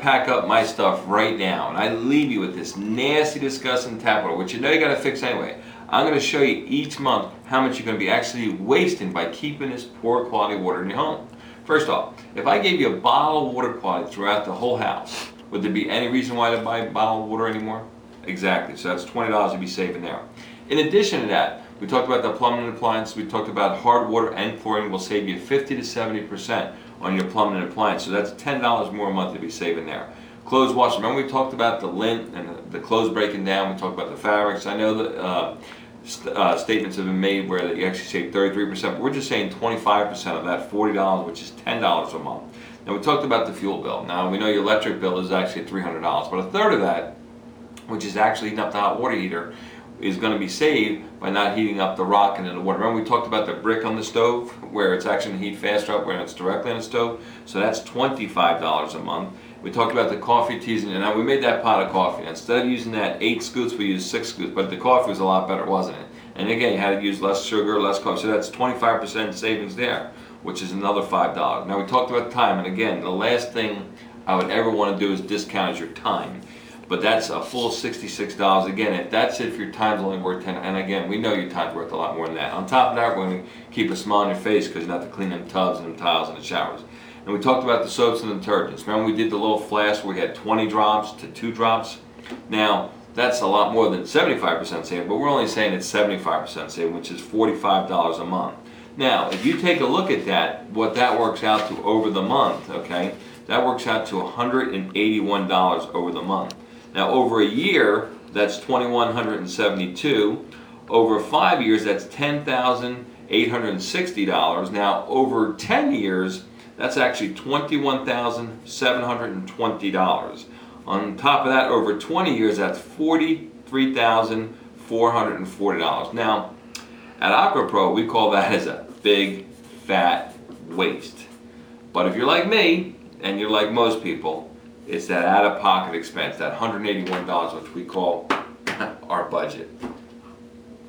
pack up my stuff right now and I leave you with this nasty, disgusting tap water, which you know you gotta fix anyway, I'm gonna show you each month how much you're gonna be actually wasting by keeping this poor quality water in your home. First off, if I gave you a bottle of water quality throughout the whole house, would there be any reason why to buy bottled water anymore? Exactly, so that's $20 you'd be saving there. In addition to that, we talked about the plumbing appliance, we talked about hard water and chlorine will save you 50 to 70% on your plumbing and appliance, so that's $10 more a month to be saving there. Clothes wash, remember we talked about the lint and the, the clothes breaking down, we talked about the fabrics, I know that uh, st- uh, statements have been made where that you actually save 33%, but we're just saying 25% of that $40, which is $10 a month. Now we talked about the fuel bill, now we know your electric bill is actually $300, but a third of that which is actually up the hot water heater, is going to be saved by not heating up the rock and the water. Remember we talked about the brick on the stove, where it's actually going to heat faster up when it's directly on the stove? So that's $25 a month. We talked about the coffee teas, and now we made that pot of coffee. Instead of using that eight scoops, we used six scoops, but the coffee was a lot better, wasn't it? And again, you had to use less sugar, less coffee, so that's 25% savings there, which is another $5. Now we talked about time, and again, the last thing I would ever want to do is discount your time but that's a full sixty-six dollars. Again, if that's if your time's only worth ten, and again, we know your time's worth a lot more than that. On top of that, we're going to keep a smile on your face because you have to clean them tubs and them tiles and the showers. And we talked about the soaps and detergents. Remember we did the little flask where we had 20 drops to two drops? Now, that's a lot more than 75% saving, but we're only saying it's 75% saving, which is $45 a month. Now, if you take a look at that, what that works out to over the month, okay, that works out to $181 over the month. Now, over a year, that's 2,172. Over five years, that's $10,860. Now, over 10 years, that's actually $21,720. On top of that, over 20 years, that's $43,440. Now, at AquaPro, we call that as a big fat waste. But if you're like me, and you're like most people, it's that out-of-pocket expense, that $181, which we call our budget.